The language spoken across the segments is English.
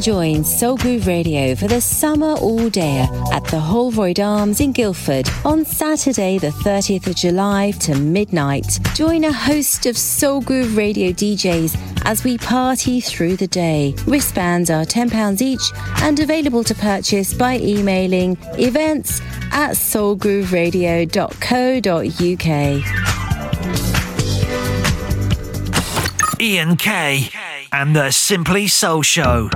join Soul Groove Radio for the summer all day at the Holroyd Arms in Guildford on Saturday, the 30th of July to midnight. Join a host of Soul Groove Radio DJs as we party through the day. Wristbands are £10 each and available to purchase by emailing events at soulgrooveradio.co.uk. Ian K and the Simply Soul Show.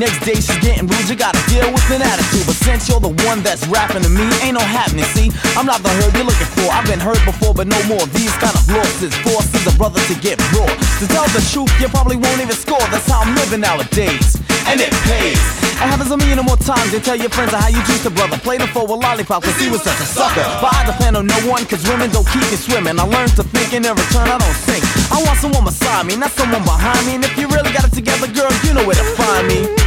Next day, she's getting rude, you gotta deal with an attitude. But since you're the one that's rapping to me, ain't no happening, see? I'm not the herb you're looking for. I've been hurt before, but no more. These kind of losses forces a brother to get raw. To tell the truth, you probably won't even score. That's how I'm living nowadays. And it pays. It happens a million or more times. They tell your friends how you treat the brother. Play the for a lollipop, cause he was such a sucker. But I depend on no one, cause women don't keep me swimming. I learned to think and in return I don't sink. I want someone beside me, not someone behind me. And if you really got it together, girl, you know where to find me.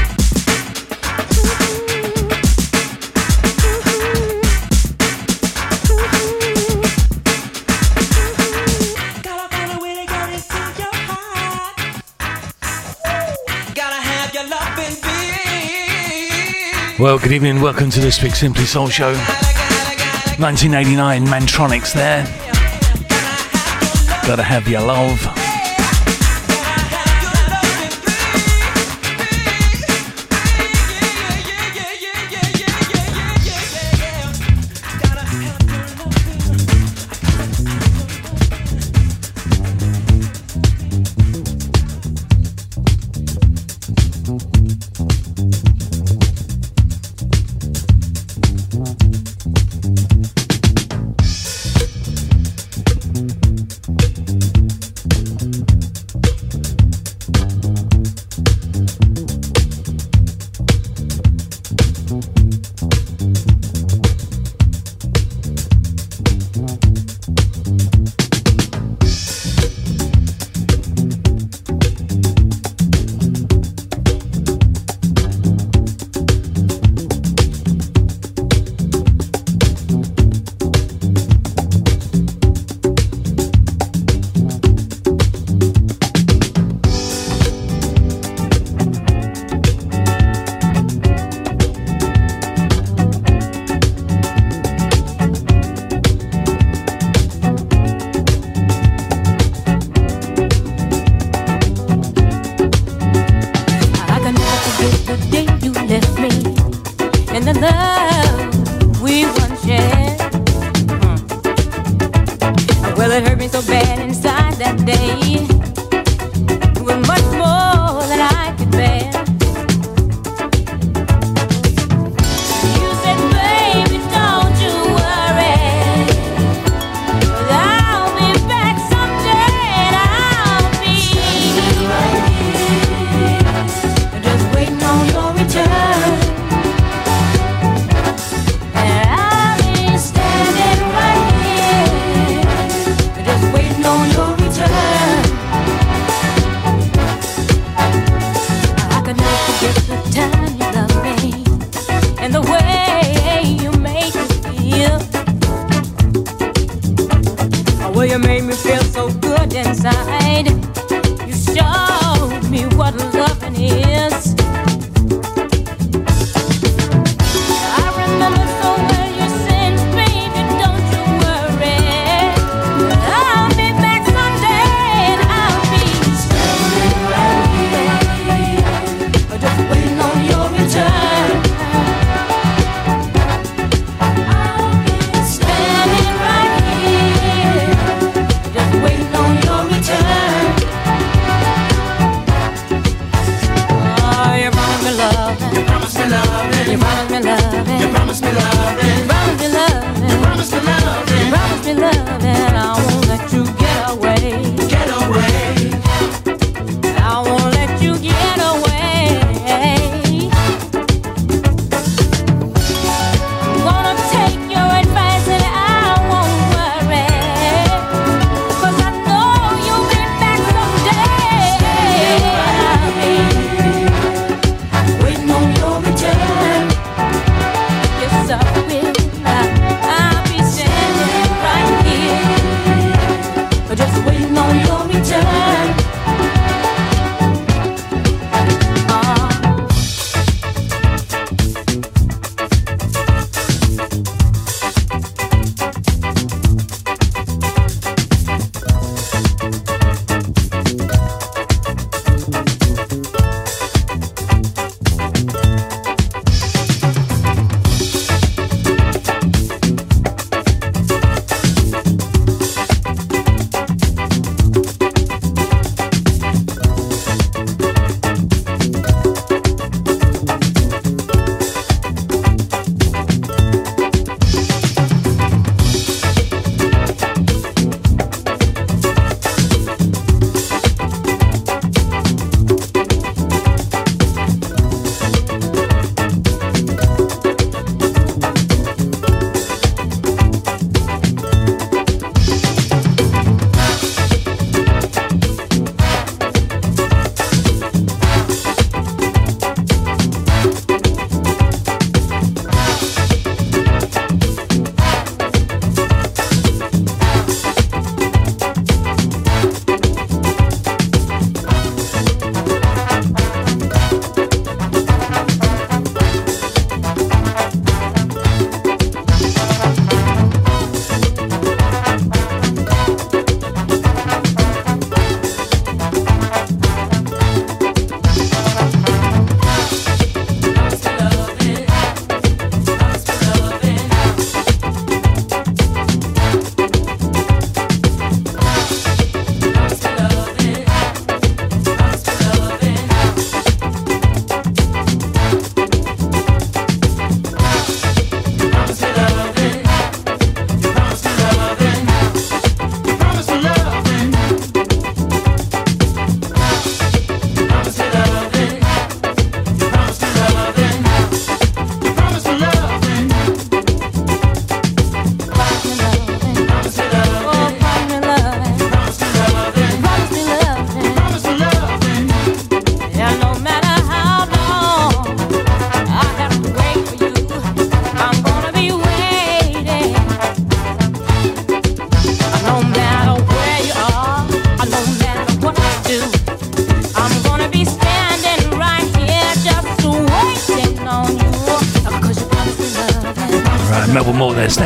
Well, good evening. Welcome to this week's Simply Soul Show. 1989 Mantronix there. Gotta have your love.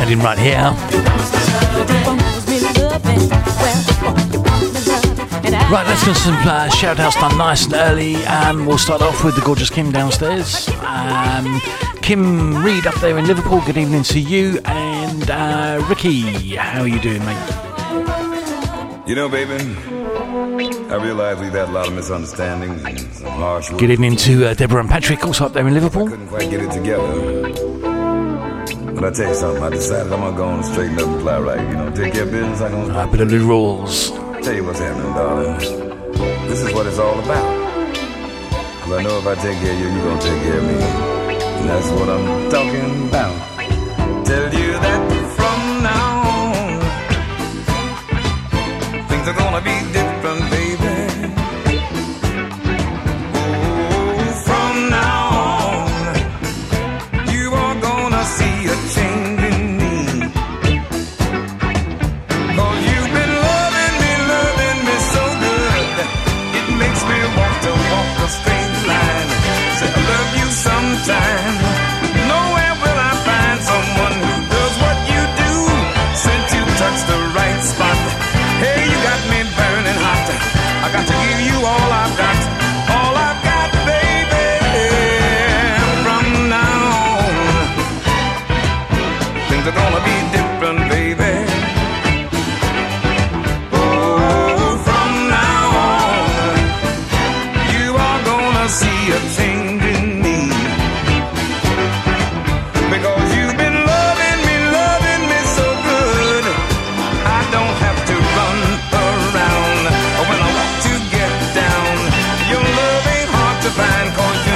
Right here. Right, let's get some uh, shout outs done nice and early. and we'll start off with the gorgeous Kim downstairs. Um, Kim Reed up there in Liverpool, good evening to you. And uh, Ricky, how are you doing, mate? You know, baby, I realize we've had a lot of misunderstandings and some harsh Good evening to uh, Deborah and Patrick, also up there in Liverpool. Couldn't quite get it together. I tell you something, I decided I'm gonna go on and straighten up and fly right. You know, take care of business. I'm gonna. Bit of the rules. Tell you what's happening, darling. This is what it's all about. Cause I know if I take care of you, you're gonna take care of me. And that's what I'm talking about.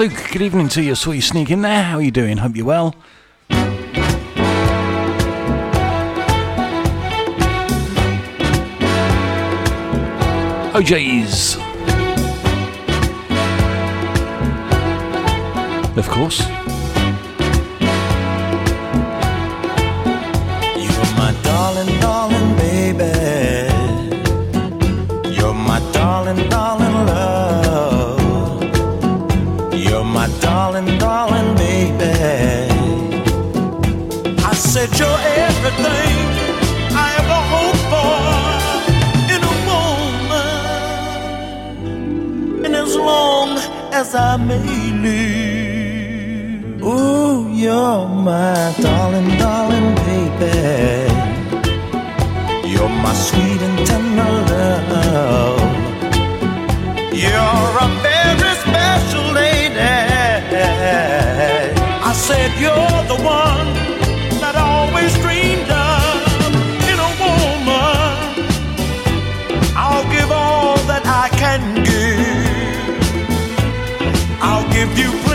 Luke, good evening to you. Saw you sneak in there. How are you doing? Hope you're well. Oh jeez. Of course. said you're everything I ever hoped for in a moment. And as long as I may live, ooh, you're my darling, darling baby. You're my sweet and tender love. You're a very special lady. I said you're the one you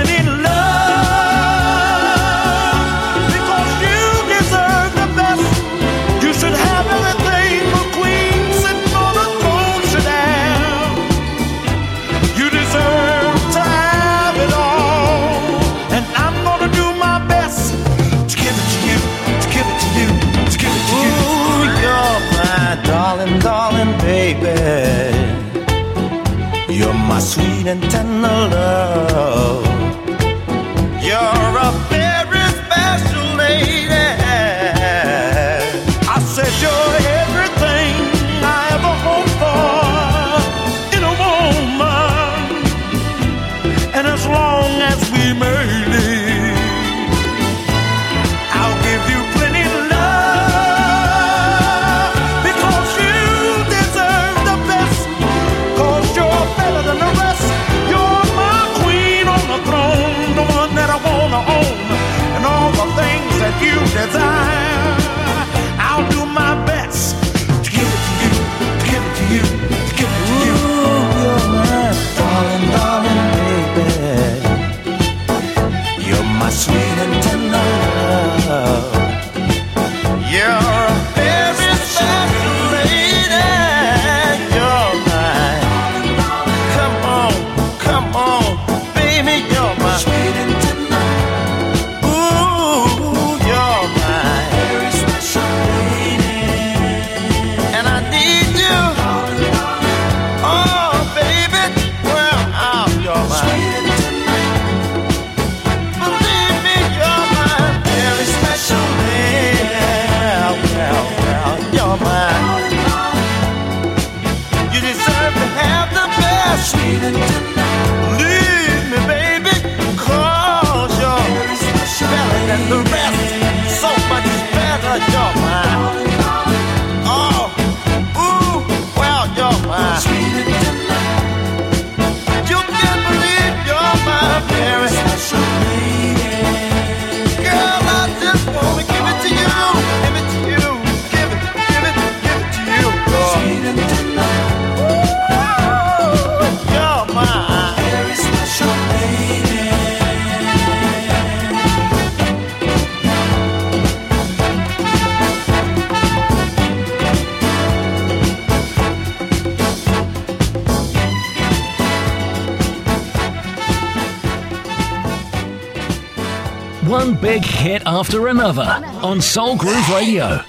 after another on Soul Groove Radio.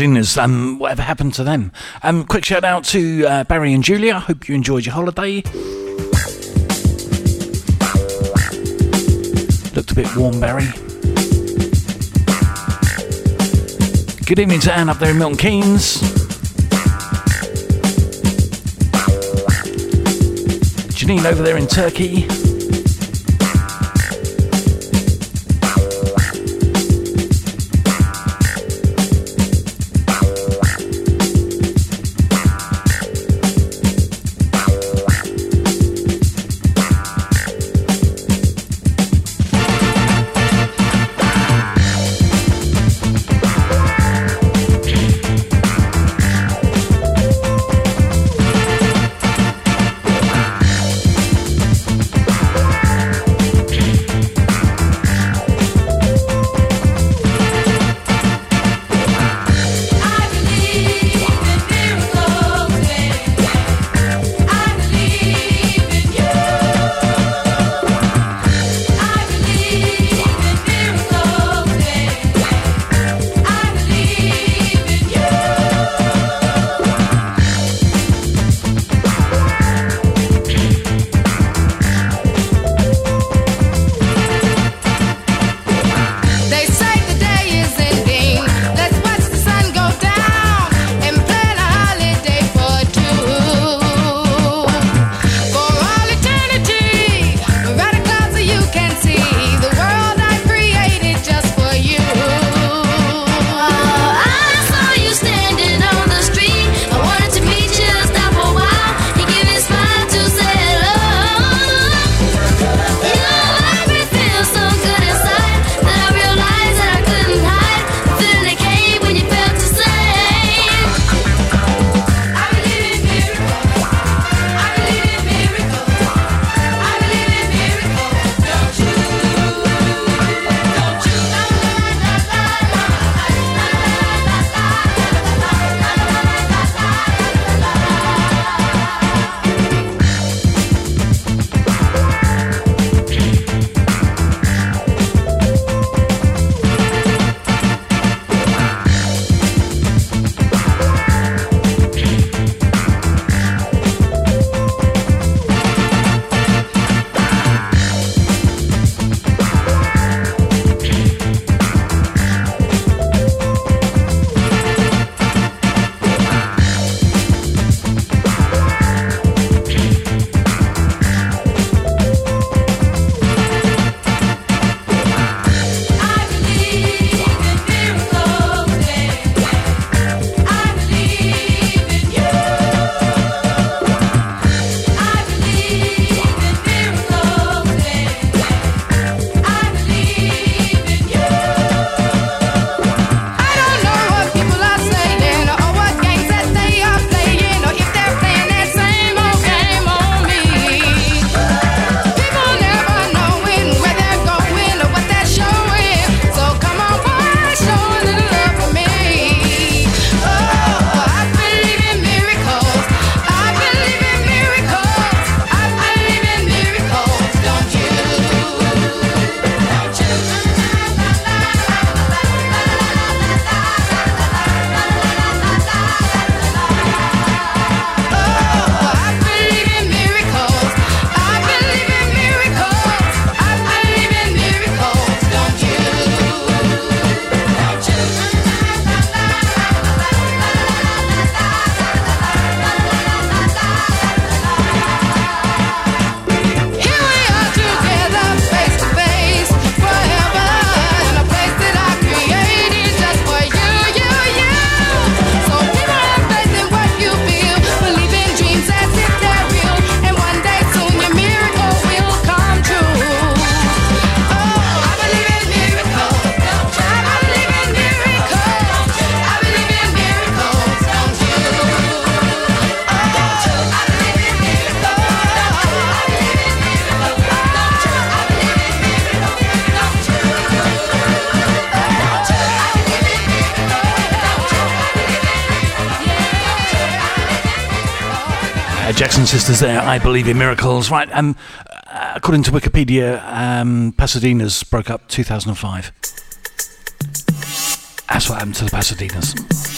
Pasadenas. Um, whatever happened to them? Um, quick shout out to uh, Barry and Julia. Hope you enjoyed your holiday. Looked a bit warm, Barry. Good evening to Anne up there in Milton Keynes. Janine over there in Turkey. I believe in miracles. Right, um, uh, according to Wikipedia, um, Pasadenas broke up 2005. That's what happened to the Pasadenas.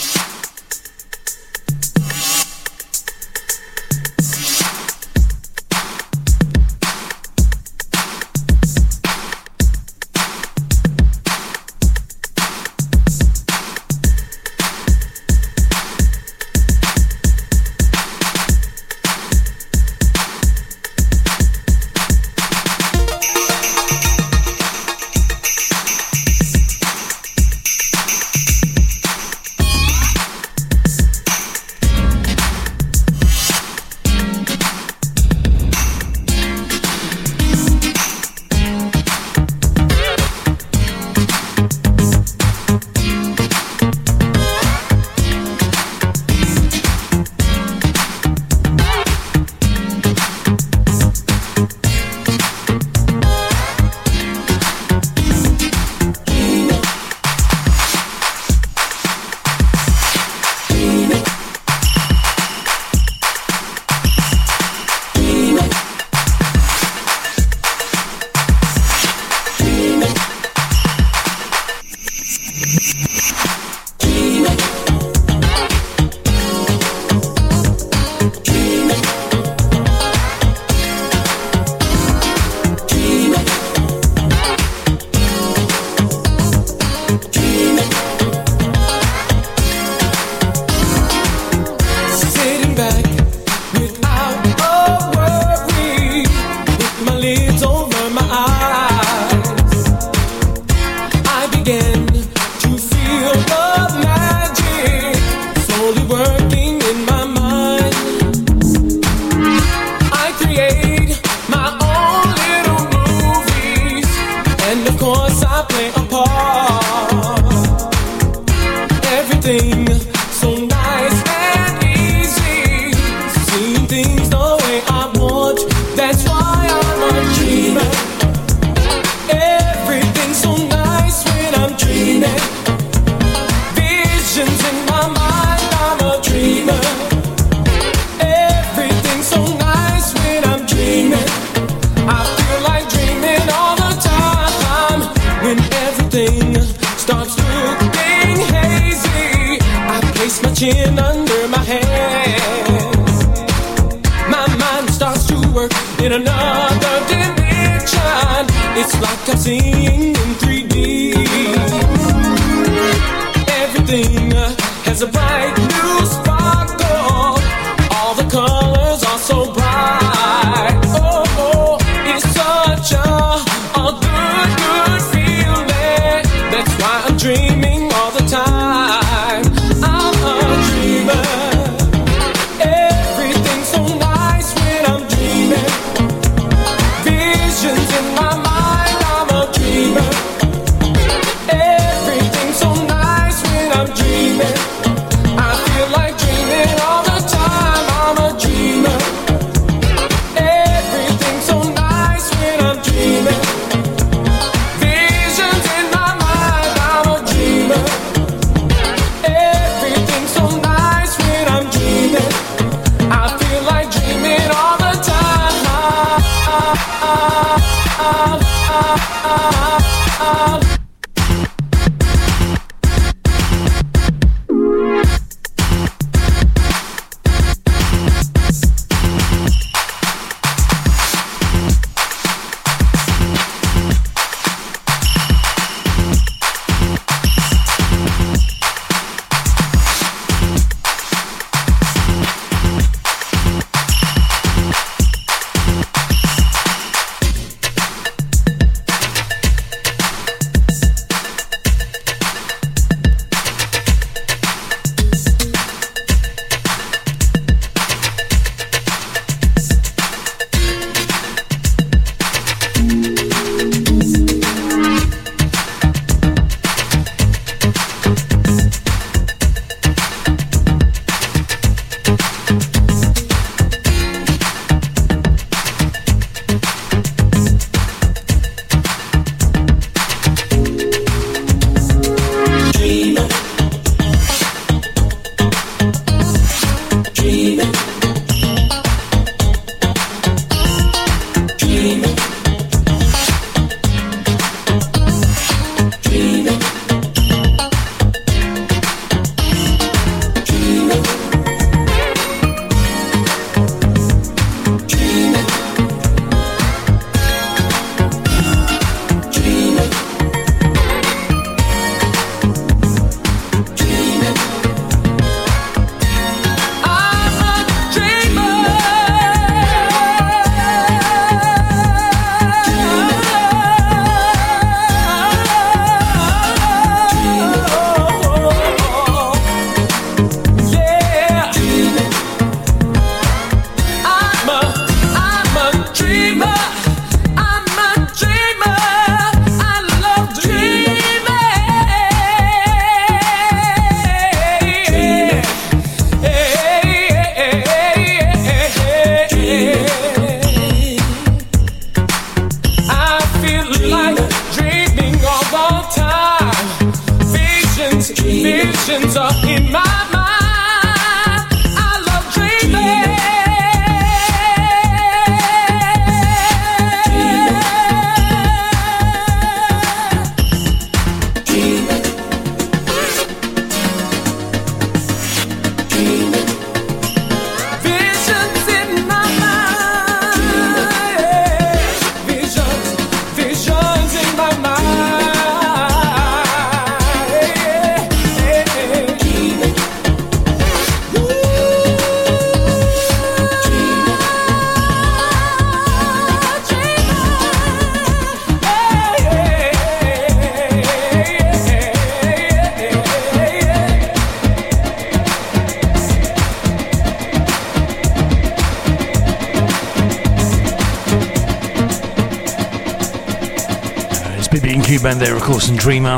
Course, and Dreamer.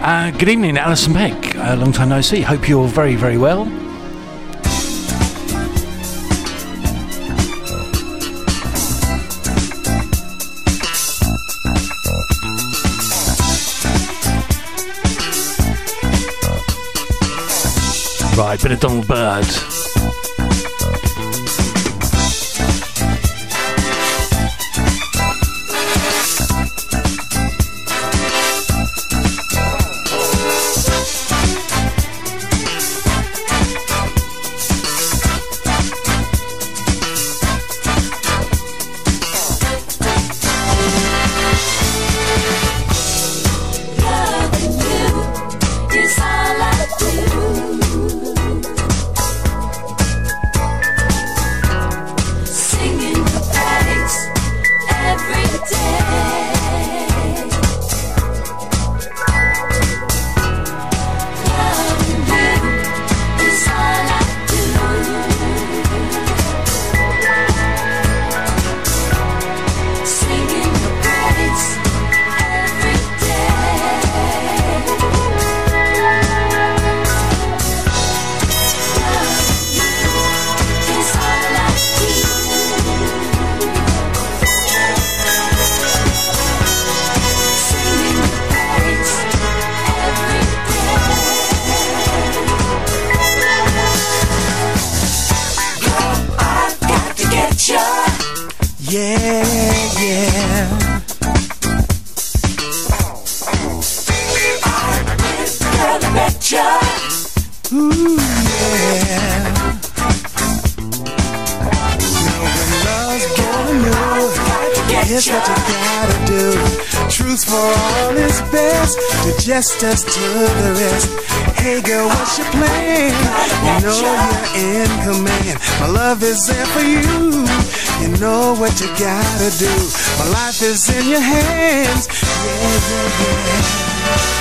Uh, good evening, Alison Peck. Uh, long time no see. Hope you're very, very well. Right, bit of Donald Byrd. you gotta do. Truth for all is best. the justice to the rest. Hey girl, what's your plan? You know you're in command. My love is there for you. You know what you gotta do. My life is in your hands. Yeah, yeah, yeah.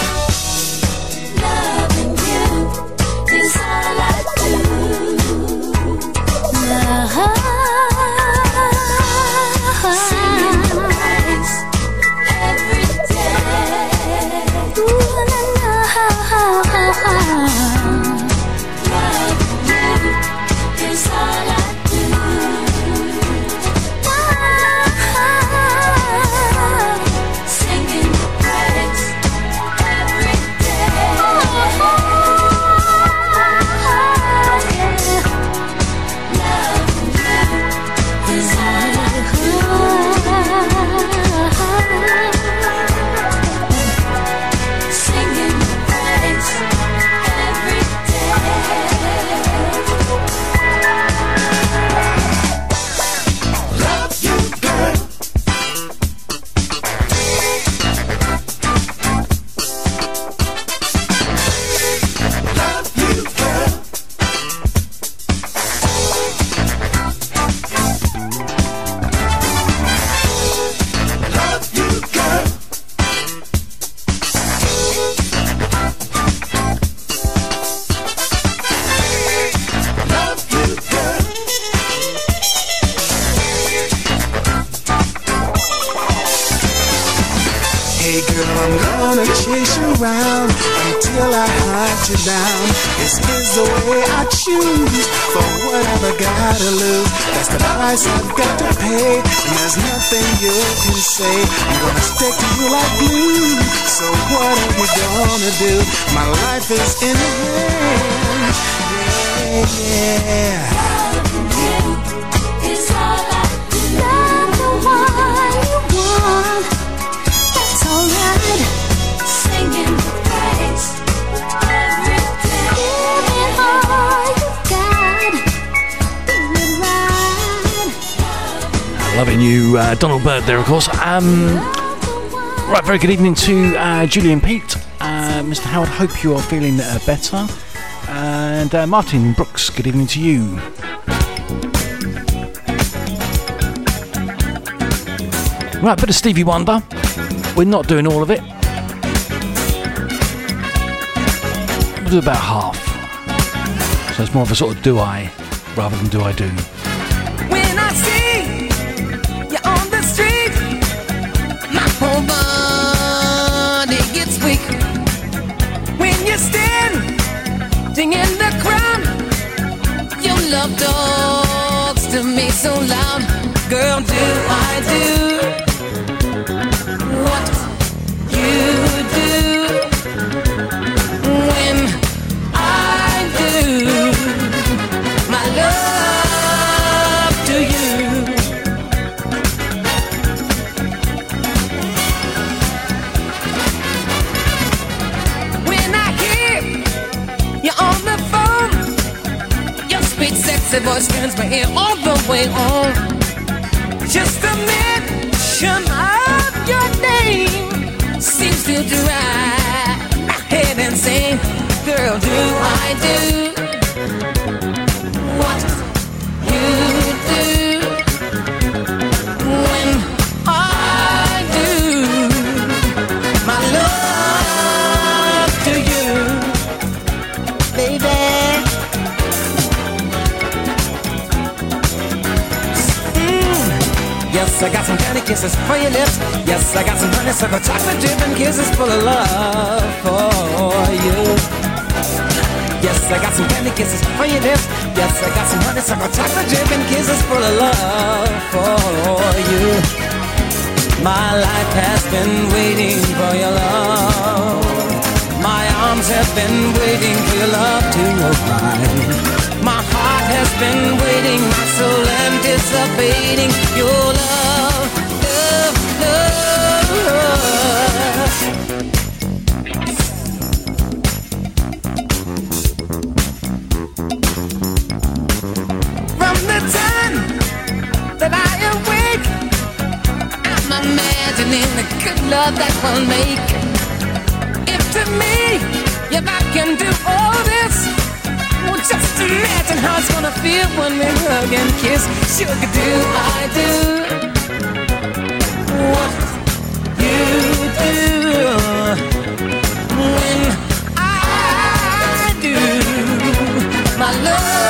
Uh, Donald Byrd there, of course. Um, right, very good evening to uh, Julian Pete. Uh, Mr. Howard, hope you are feeling uh, better. And uh, Martin Brooks, good evening to you. Right, bit of Stevie Wonder. We're not doing all of it. We'll do about half. So it's more of a sort of do I rather than do I do. Ear all the way on. Just a mention of your name seems to drive head insane. Girl, do I do kisses for your lips. Yes, I got some honeysuckle chocolate dripping kisses full of love for you. Yes, I got some candy kisses for your lips. Yes, I got some honeysuckle chocolate dripping kisses full of love for you. My life has been waiting for your love. My arms have been waiting for your love to arrive. My heart has been waiting, my soul anticipating your love. Imagining the good love that we'll make. If to me, if I can do all this, well, just imagine how it's gonna feel when we hug and kiss. Sugar, do I do what you do when I do my love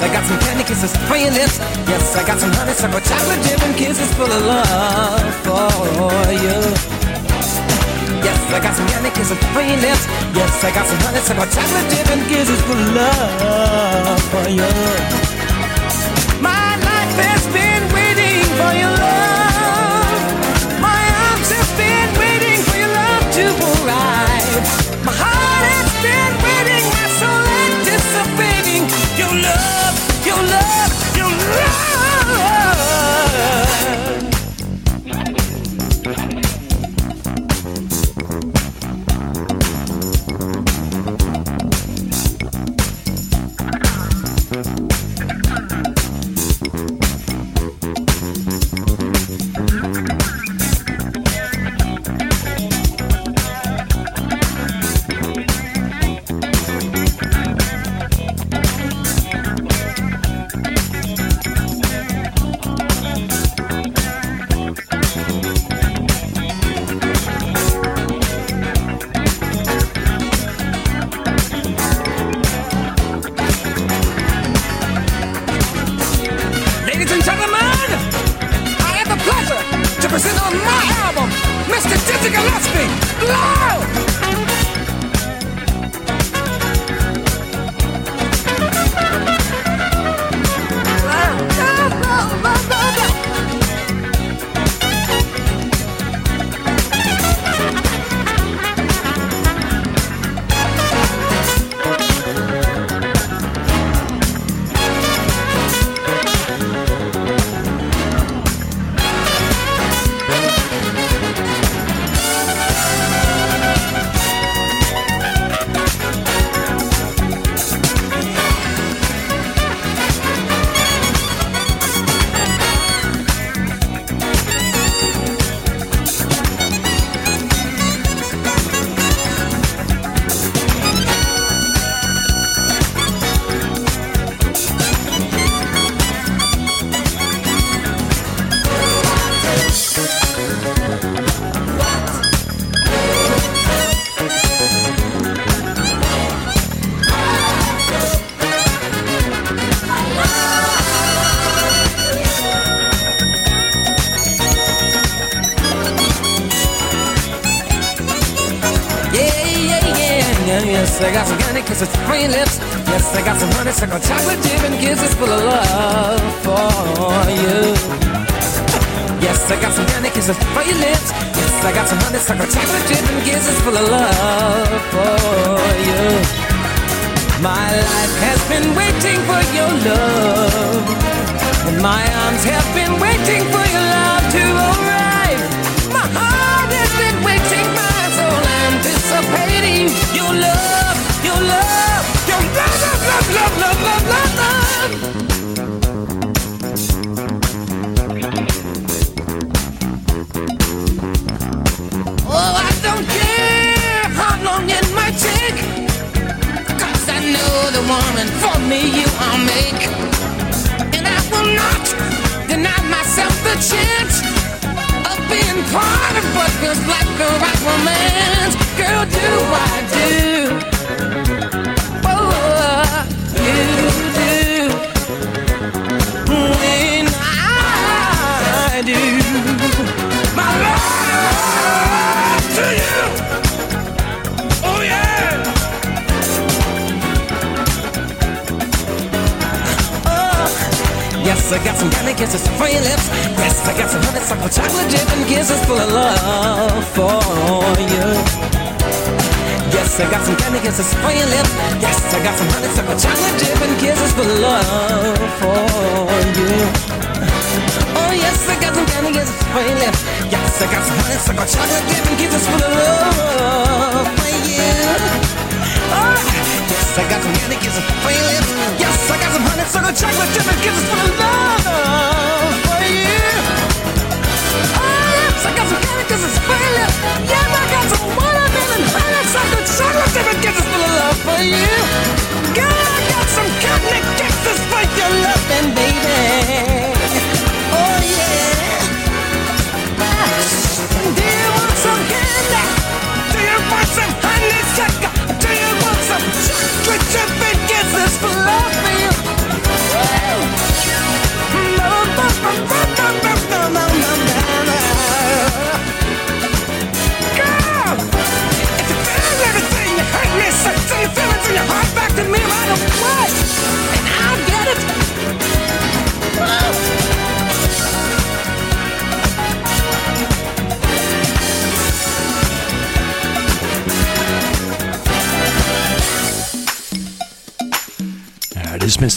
I got some candy kisses for lips. Yes, I got some honeysuckle chocolate dripping kisses full of love for you. Yes, I got some candy kisses for lips. Yes, I got some honeysuckle chocolate dripping kisses full of love for you. My life has been waiting for your love. My arms have been waiting for your love to arrive. My heart has been waiting, my soul anticipating your love, love.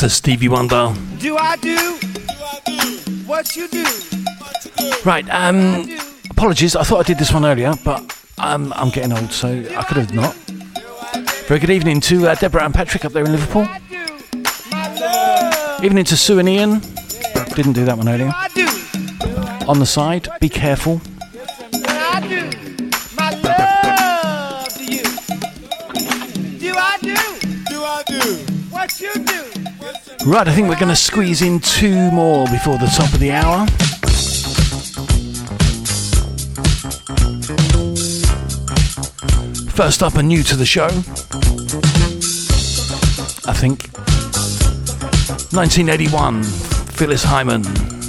Mr. Stevie Wonder. Do I do, do, I do what you do? Right, um, do apologies. I thought I did this one earlier, but um, I'm getting old, so I could have not. Very good evening to uh, Deborah and Patrick up there in Liverpool. Evening to Sue and Ian. Didn't do that one earlier. On the side, be careful. Right, I think we're going to squeeze in two more before the top of the hour. First up, a new to the show, I think. 1981, Phyllis Hyman.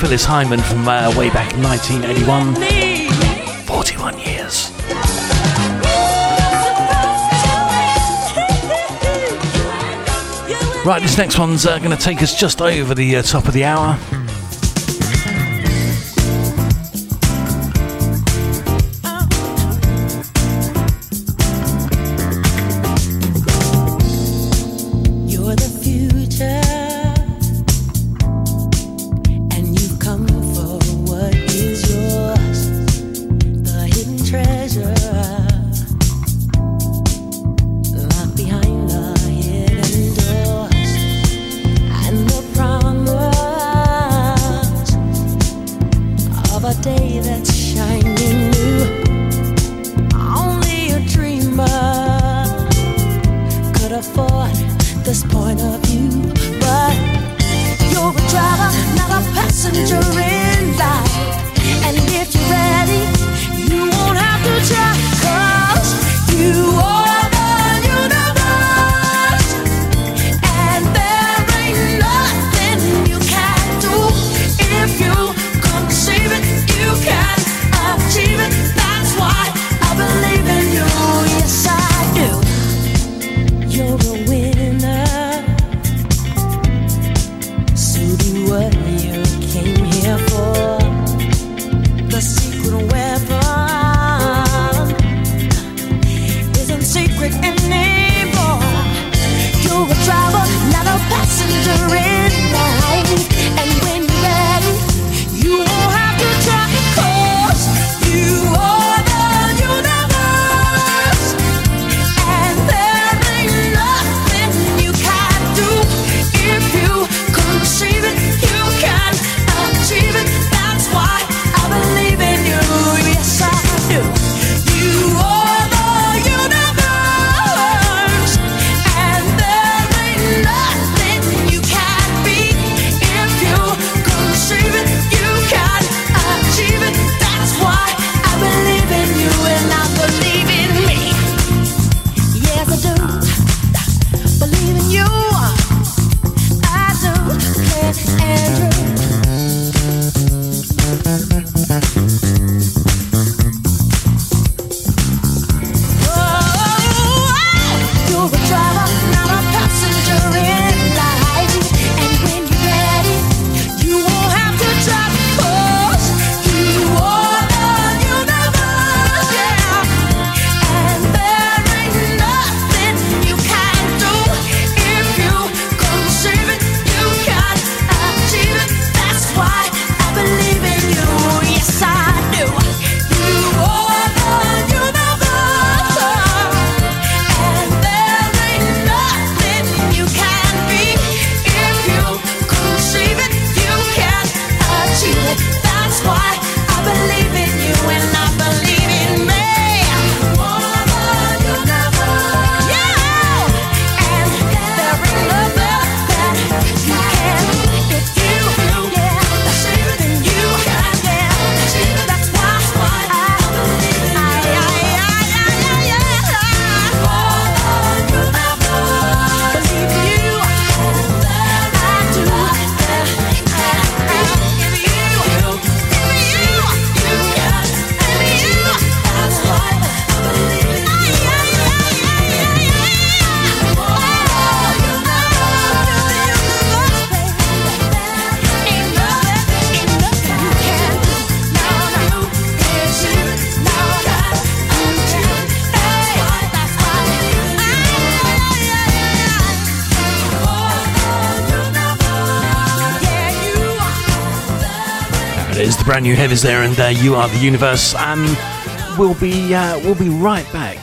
Phyllis Hyman from uh, way back in 1981. 41 years. Right, this next one's uh, going to take us just over the uh, top of the hour. Brand new heavies there, and uh, you are the universe. Um, we'll be uh, we'll be right back.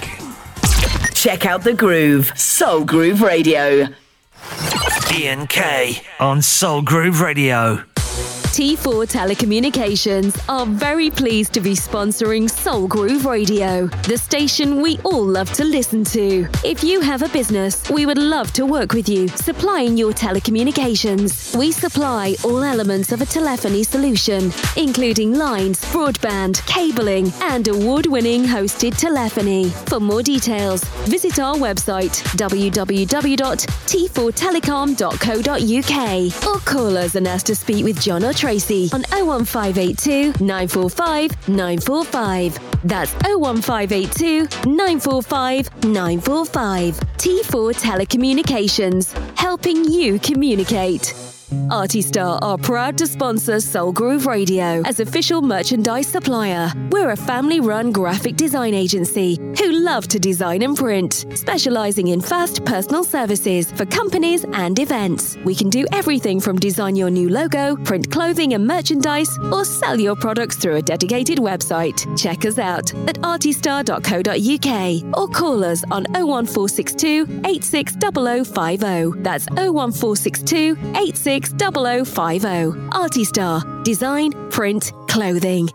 Check out the groove, Soul Groove Radio. Ian K on Soul Groove Radio. T4 Telecommunications are very pleased to be sponsoring Soul Groove Radio, the station we all love to listen to. If you have a business, we would love to work with you, supplying your telecommunications. We supply all elements of a telephony solution, including lines, broadband, cabling, and award winning hosted telephony. For more details, visit our website www.t4telecom.co.uk or call us and ask to speak with John or Tracy on 01582 945 945. That's 01582 945 945. T4 Telecommunications, helping you communicate. Artistar are proud to sponsor Soul Groove Radio as official merchandise supplier. We're a family run graphic design agency who love to design and print, specializing in fast personal services for companies and events. We can do everything from design your new logo, print clothing and merchandise, or sell your products through a dedicated website. Check us out at artistar.co.uk or call us on 01462 860050. That's 01462 86 0050. Artistar. Design, print, clothing.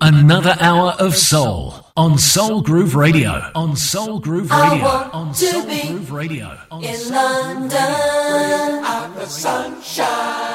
Another hour of soul on Soul Groove Radio. On Soul Groove Radio. On Soul Groove Radio. in London, out the sunshine.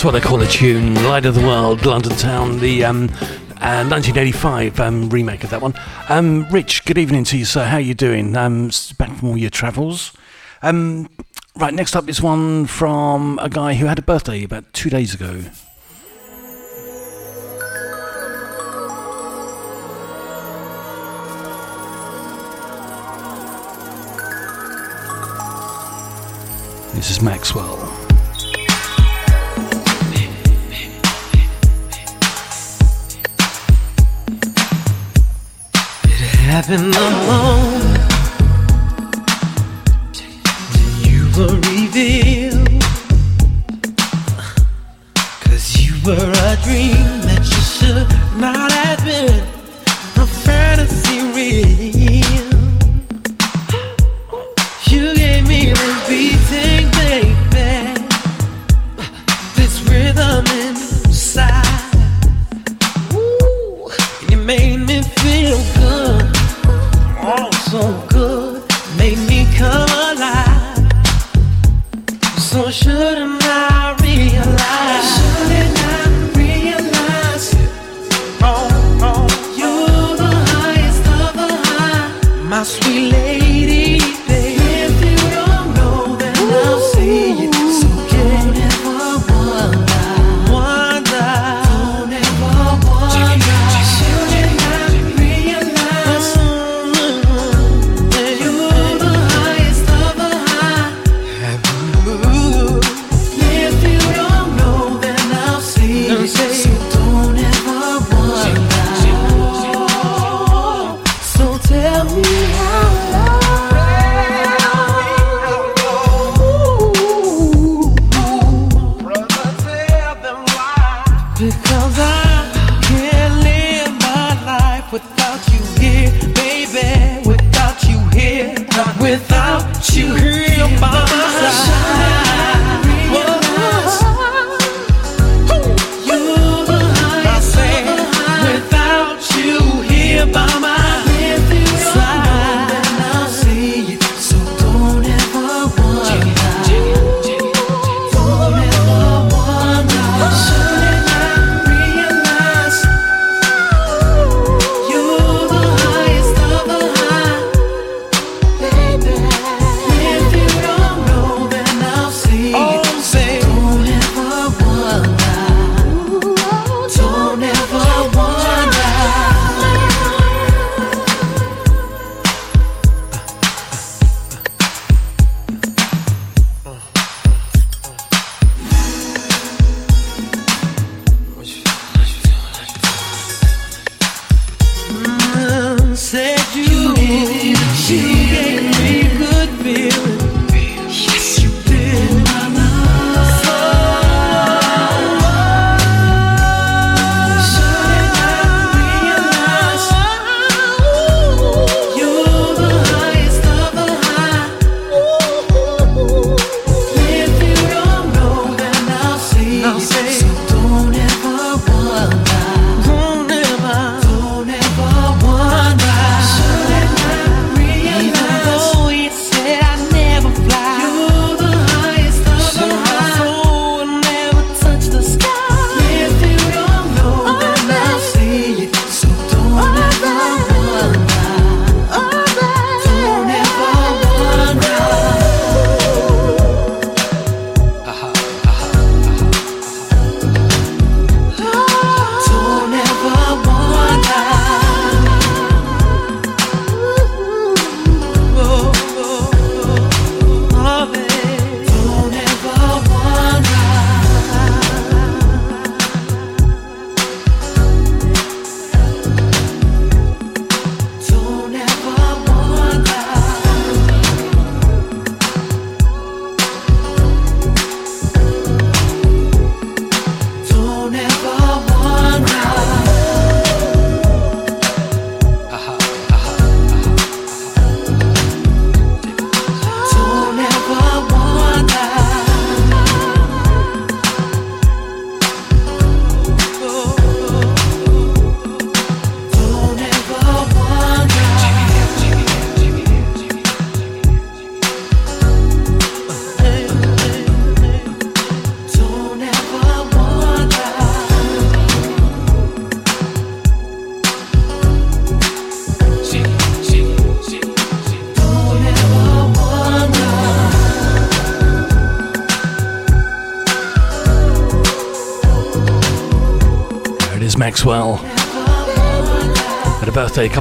that's what they call the tune. Light of the World, London Town, the um, uh, 1985 um, remake of that one. Um, Rich, good evening to you, sir. How are you doing? Um, back from all your travels. Um, right, next up is one from a guy who had a birthday about two days ago. This is Maxwell. Having alone, home you were.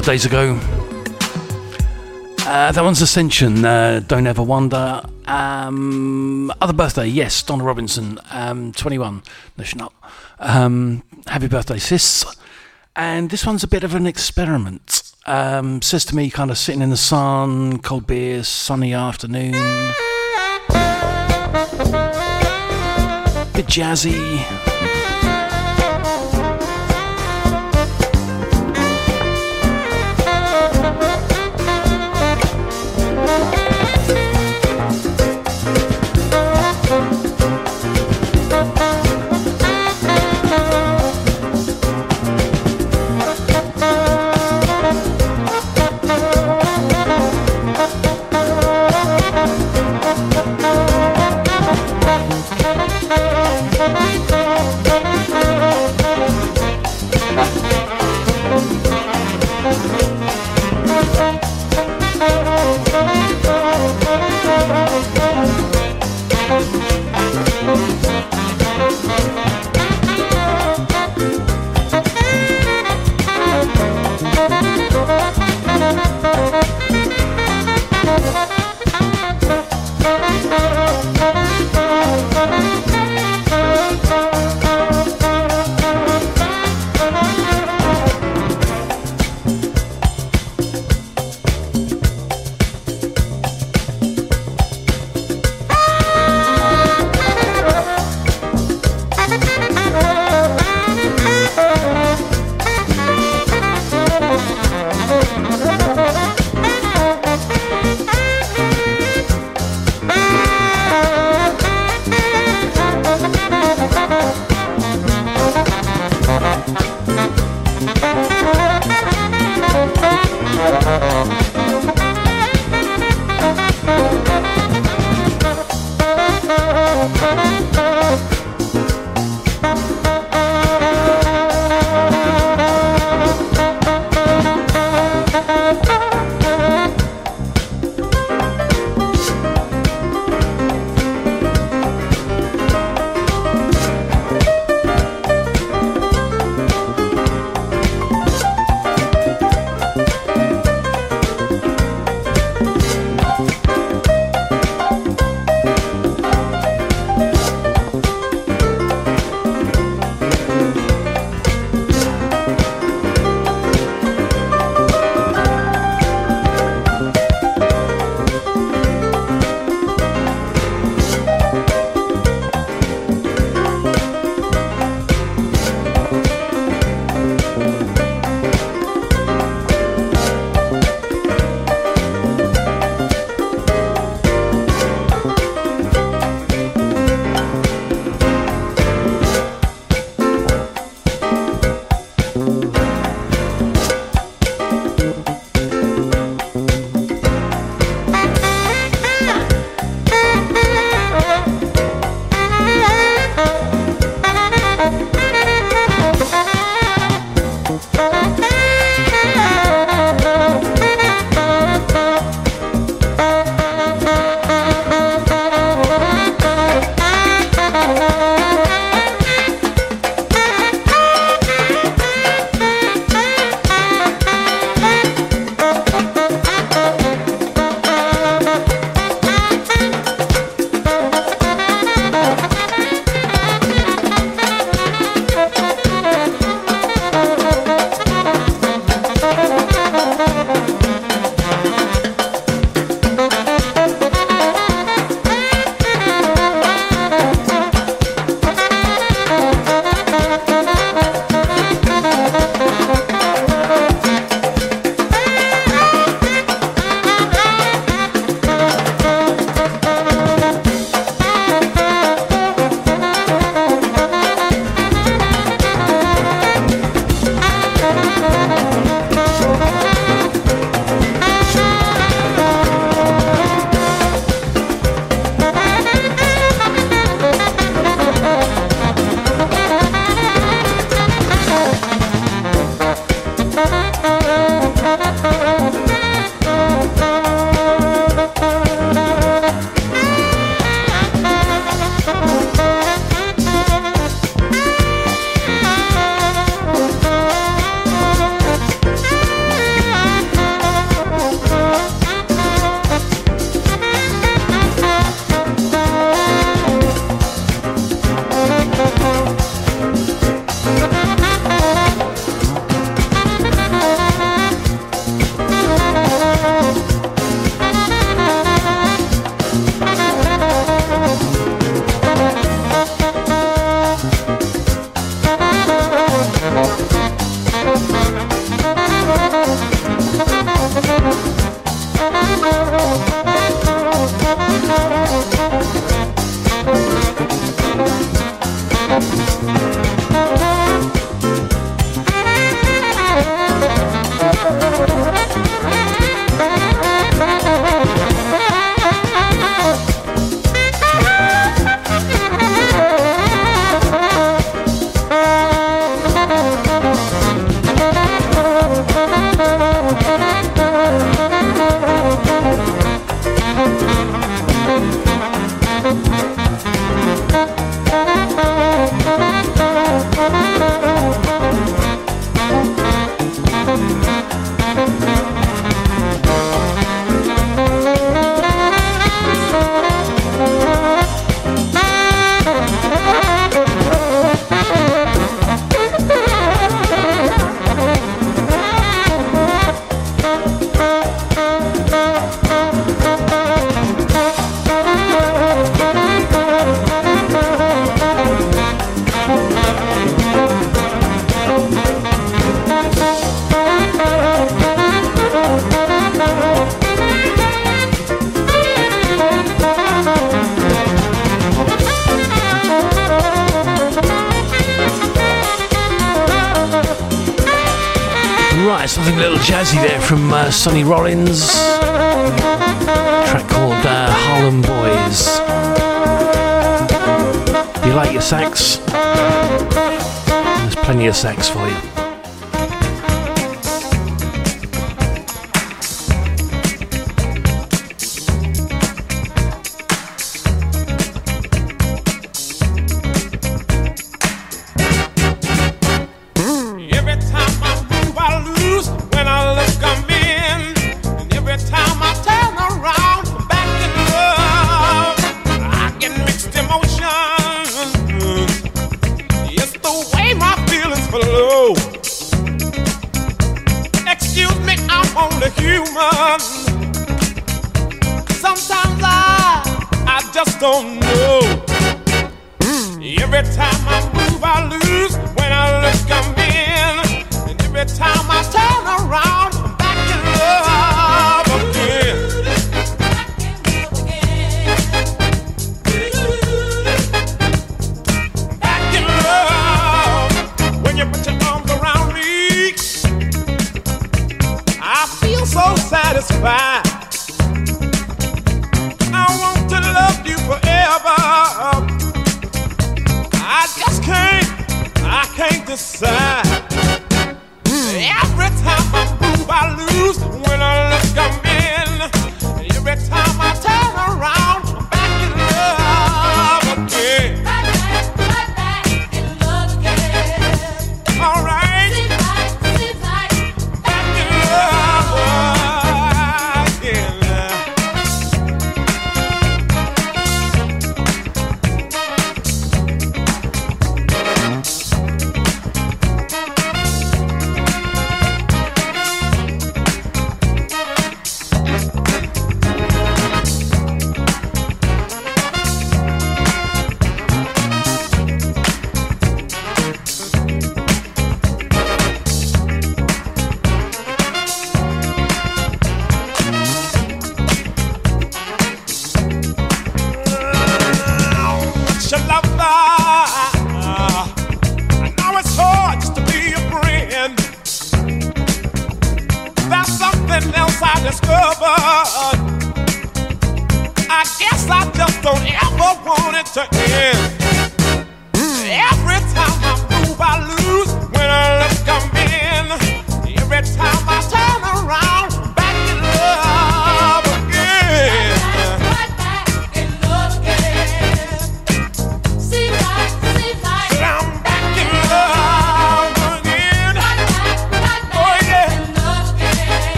Couple of days ago. Uh, that one's Ascension, uh, Don't Ever Wonder. Um, other birthday, yes, Donna Robinson, um, 21. No, she's not. Um, happy birthday, sis. And this one's a bit of an experiment. Um, says to me, kind of sitting in the sun, cold beer, sunny afternoon. Bit jazzy. right, something a little jazzy there from uh, Sonny Rollins. A track called uh, Harlem Boys. You like your sax? There's plenty of sax for you.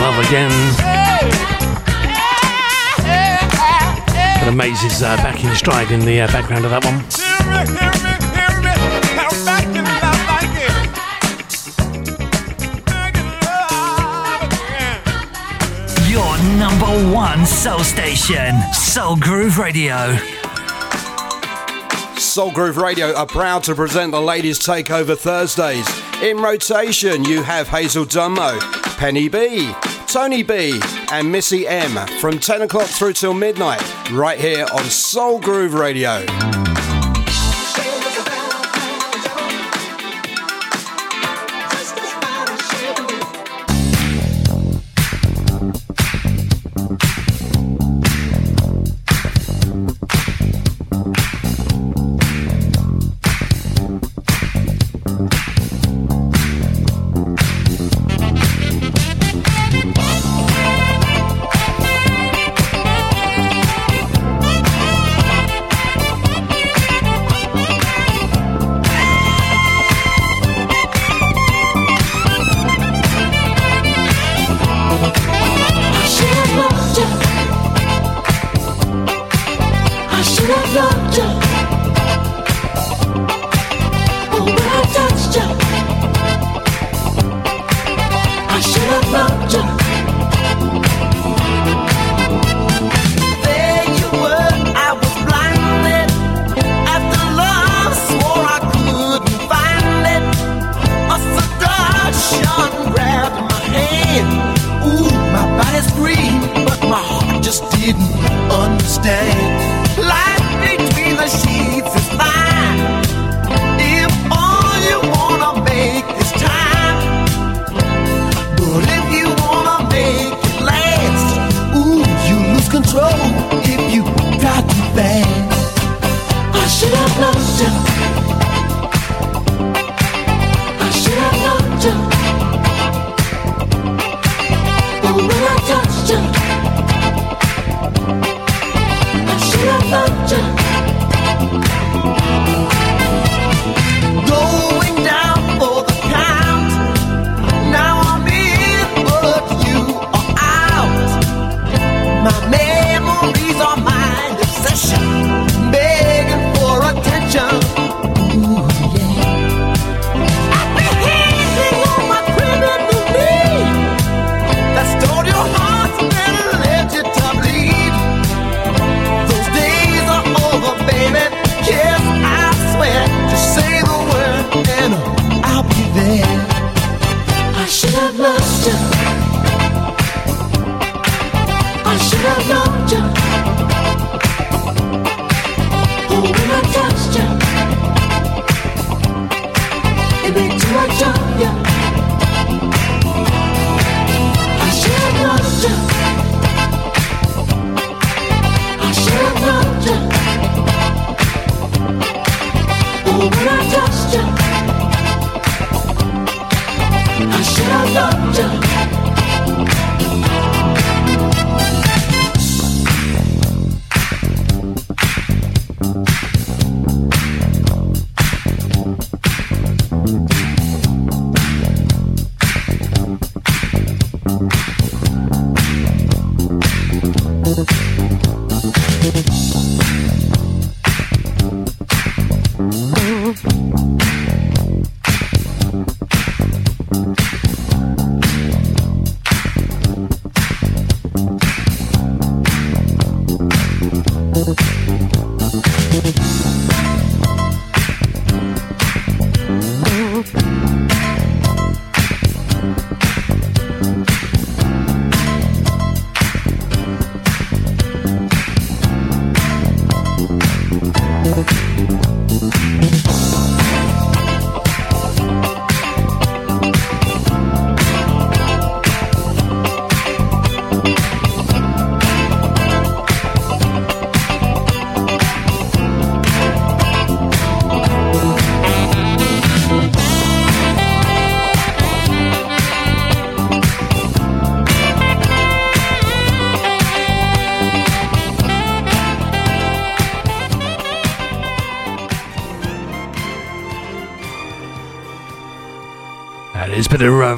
love again. But Amazes uh, back in stride in the uh, background of that one. Your number one soul station, Soul Groove Radio. Soul Groove Radio are proud to present the latest Takeover Thursdays. In rotation, you have Hazel Dumbo, Penny B, Tony B and Missy M from 10 o'clock through till midnight, right here on Soul Groove Radio.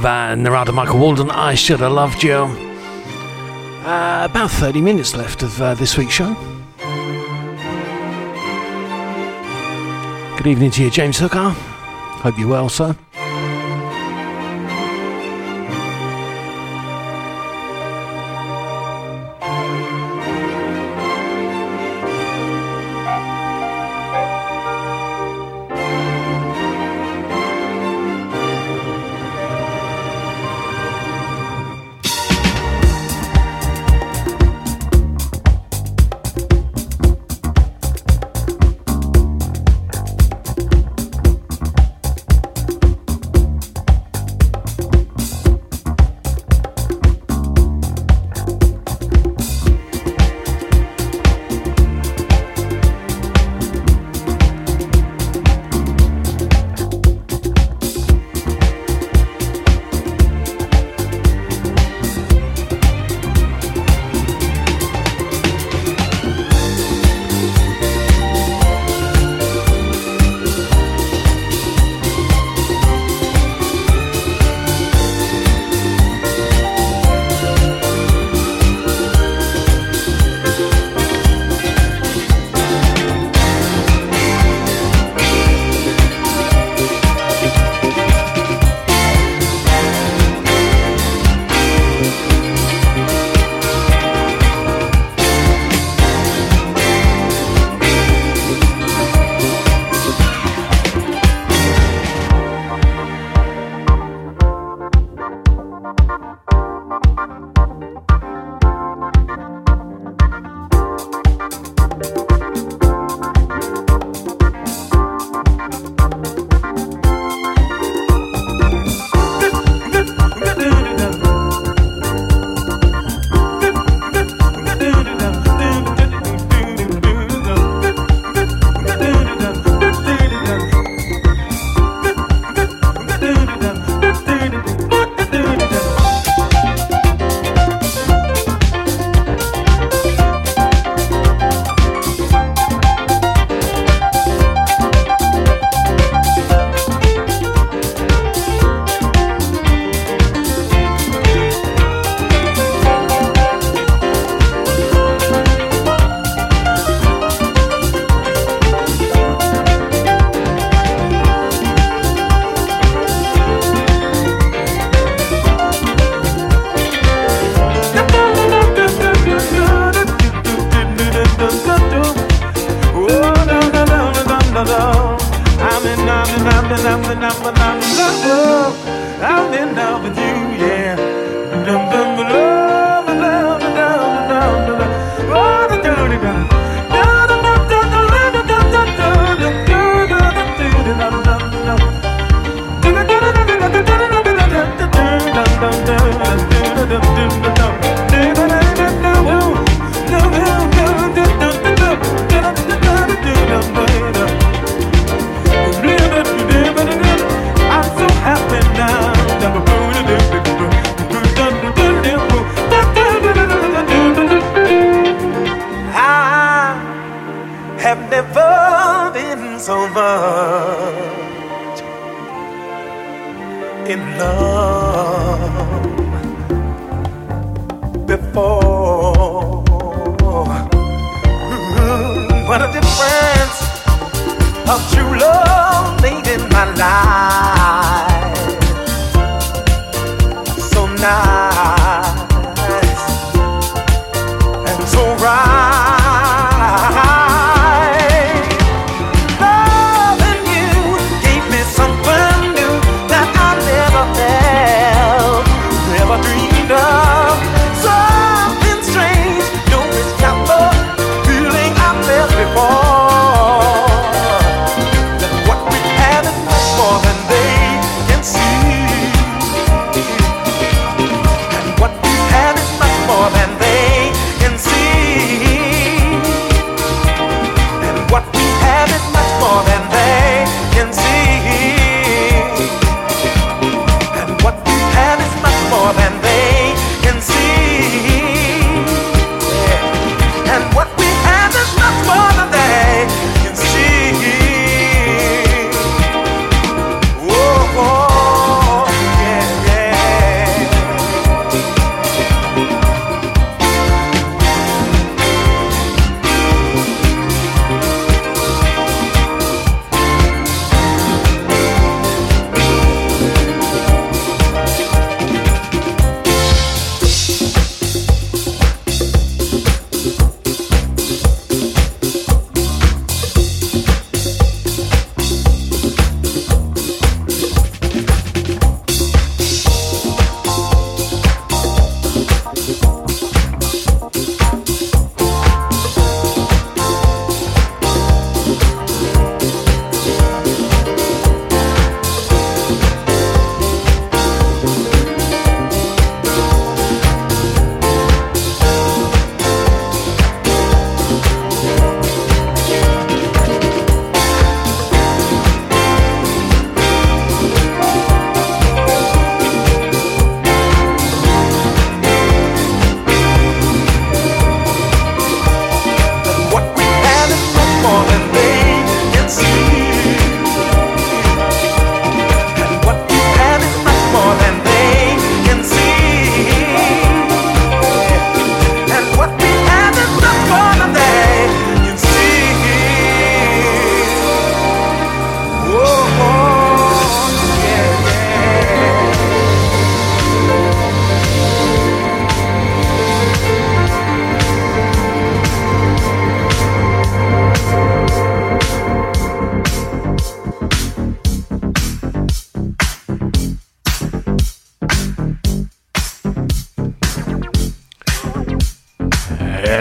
of the Narada Michael Walden, I Should Have Loved You. Uh, about 30 minutes left of uh, this week's show. Good evening to you, James Hooker. Hope you're well, sir.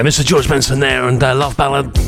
Mr. George Benson there and uh, Love Ballad.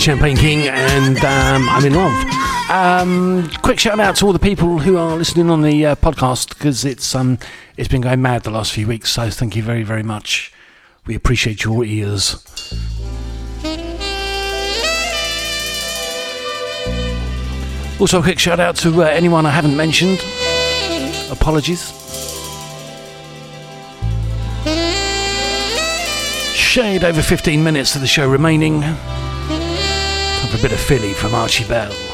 Champagne King, and um, I'm in love. Um, quick shout out to all the people who are listening on the uh, podcast because it's um, it's been going mad the last few weeks. So thank you very very much. We appreciate your ears. Also, a quick shout out to uh, anyone I haven't mentioned. Apologies. Shade over 15 minutes of the show remaining bit of Philly from Archie Bell.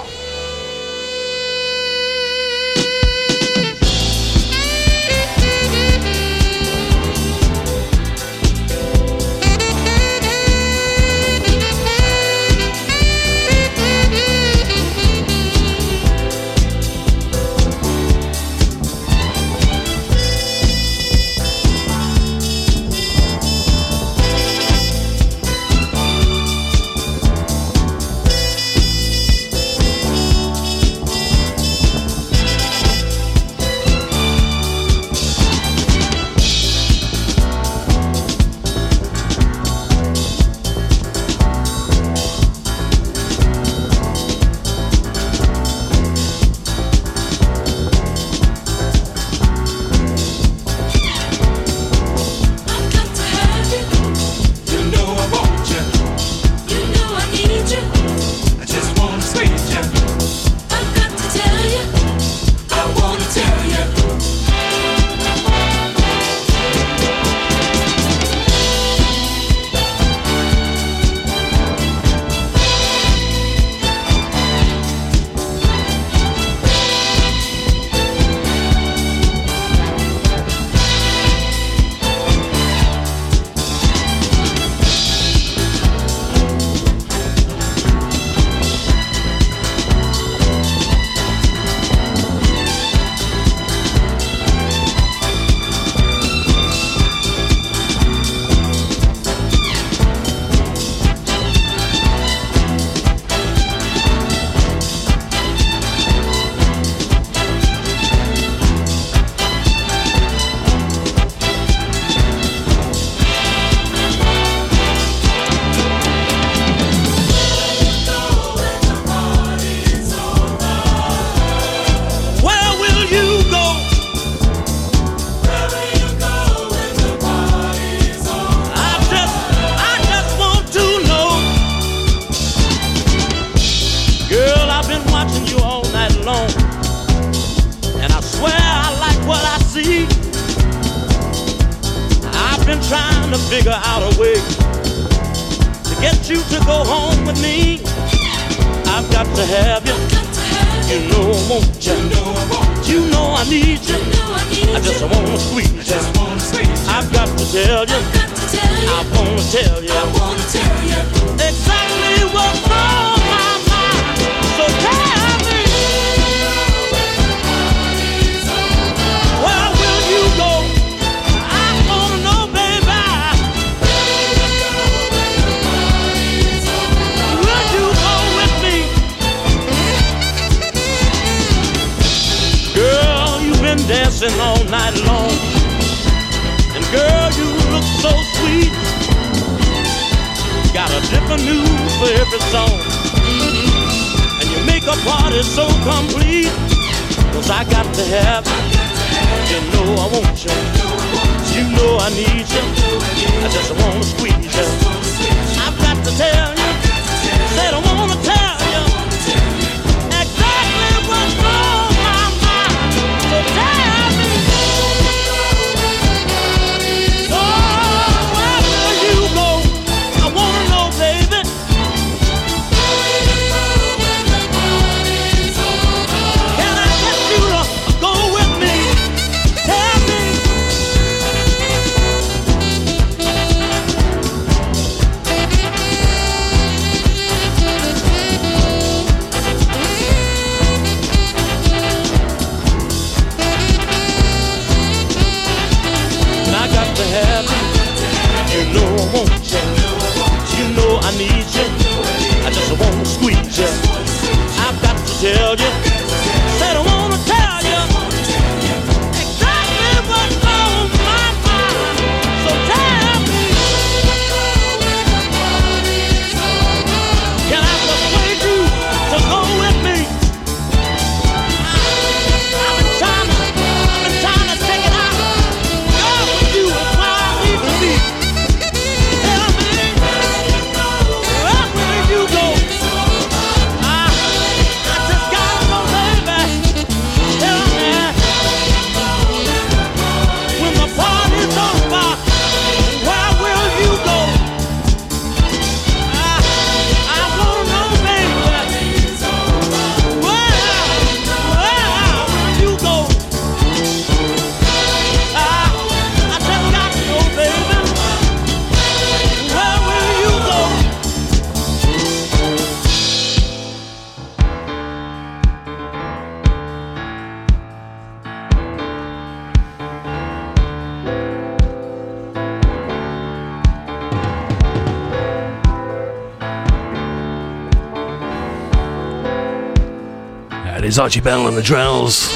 was Archie Bell and the Drells.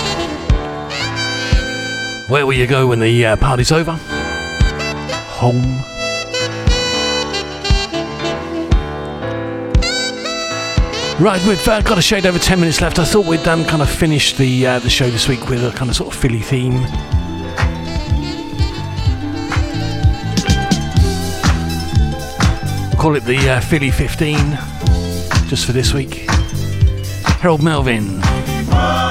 Where will you go when the uh, party's over? Home. Right, we've uh, got a shade over 10 minutes left. I thought we'd um, kind of finish the uh, the show this week with a kind of sort of Philly theme. We'll call it the uh, Philly 15 just for this week. Harold Melvin. Oh.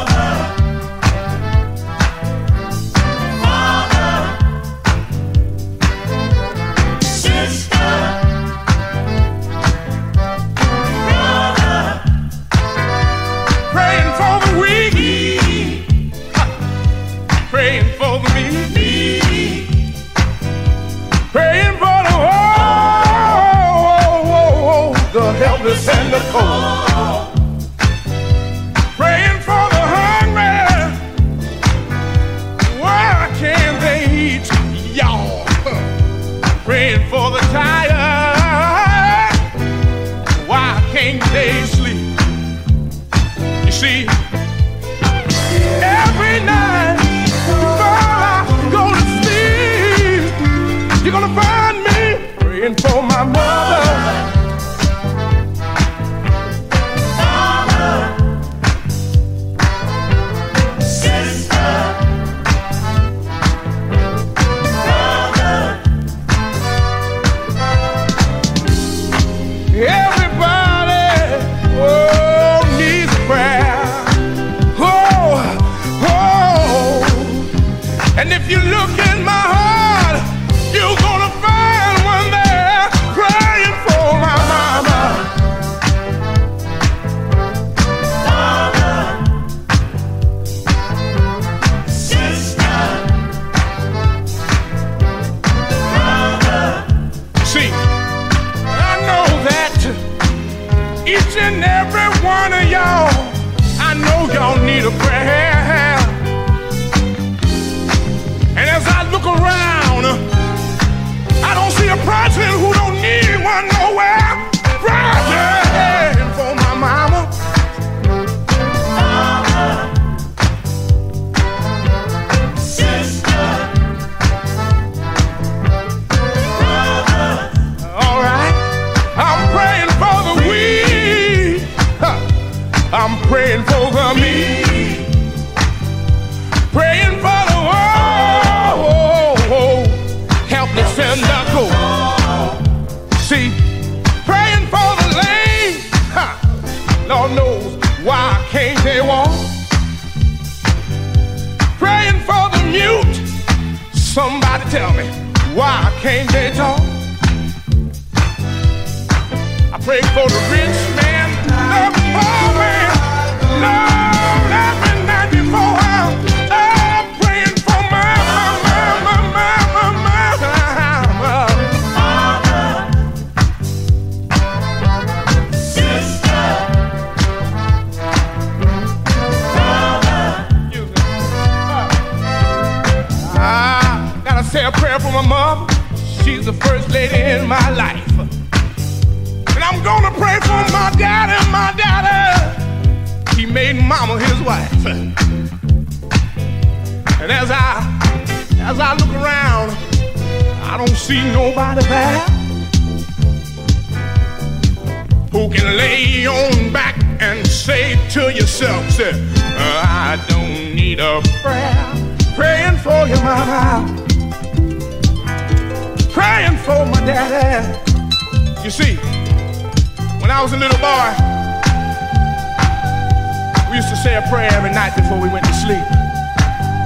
before we went to sleep.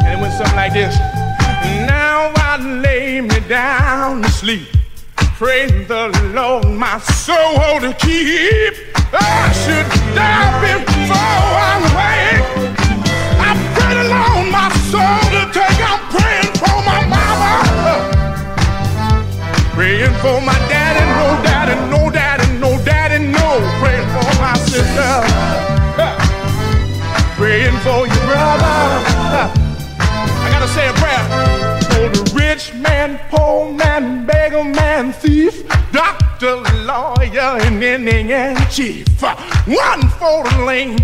And it went something like this. Now I lay me down to sleep. Praise the Lord, my soul to keep. chief. One for the lame,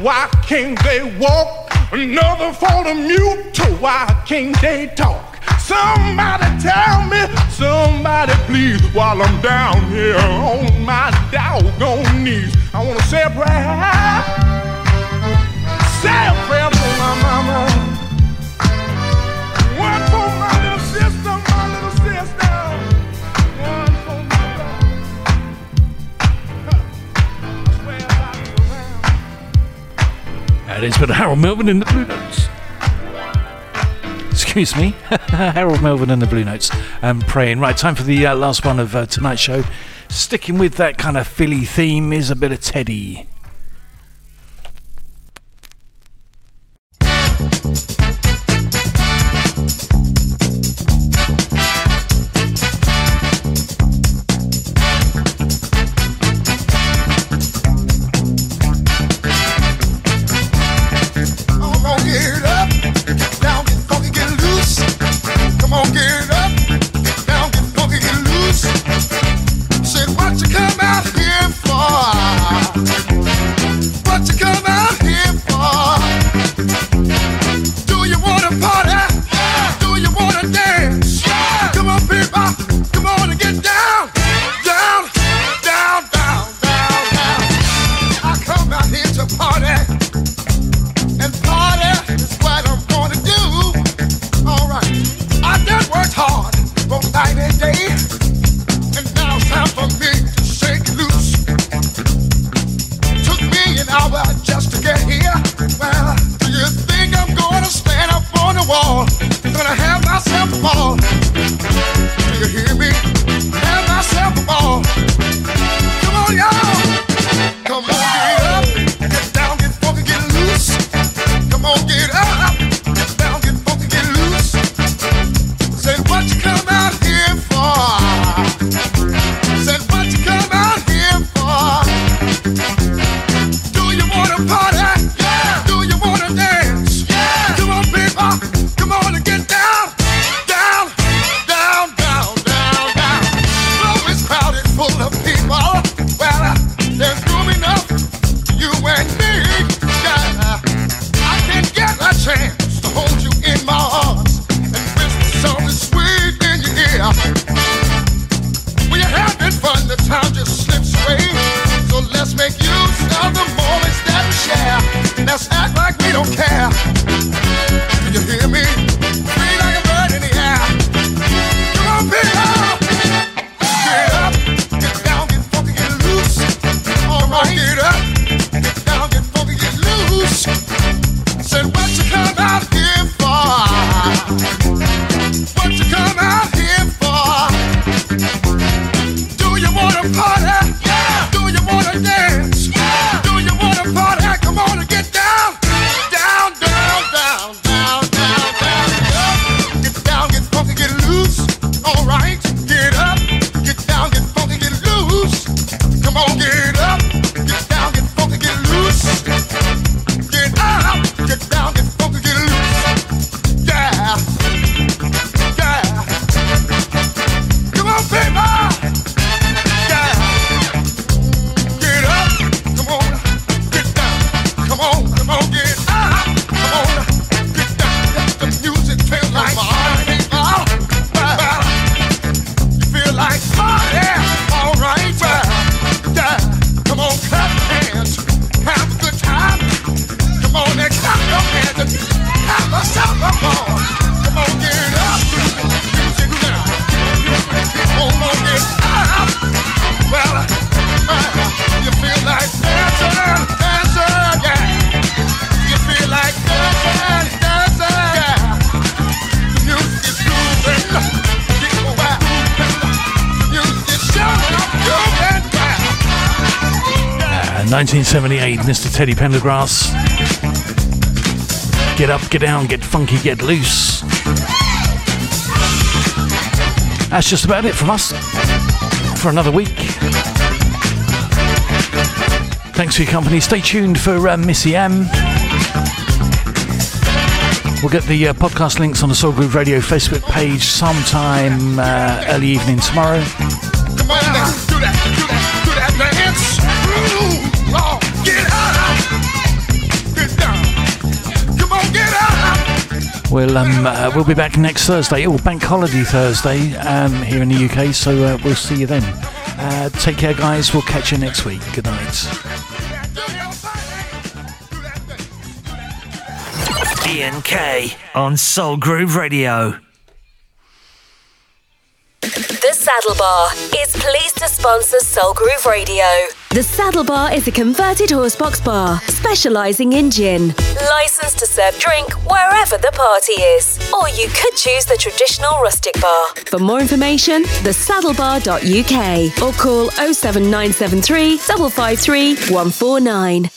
why can't they walk? Another for the mute, why can't they talk? Somebody tell me, somebody please, while I'm down here on my doggone knees. I wanna say a prayer. Say a prayer for my mama. It is, has Harold Melvin in the Blue Notes. Excuse me, Harold Melvin and the Blue Notes. I'm praying. Right, time for the uh, last one of uh, tonight's show. Sticking with that kind of Philly theme is a bit of Teddy. played Mr. Teddy Pendergrass. Get up, get down, get funky, get loose. That's just about it from us for another week. Thanks for your company. Stay tuned for uh, Missy M. We'll get the uh, podcast links on the Soul Groove Radio Facebook page sometime uh, early evening tomorrow. We'll um, uh, we'll be back next Thursday. Oh, Bank Holiday Thursday um, here in the UK. So uh, we'll see you then. Uh, take care, guys. We'll catch you next week. Good night. Ian K on Soul Groove Radio. The Saddle Bar is pleased to sponsor Soul Groove Radio. The Saddle Bar is a converted horsebox bar specialising in gin. Licensed to serve drink wherever the party is. Or you could choose the traditional rustic bar. For more information, thesaddlebar.uk or call 07973 553 149.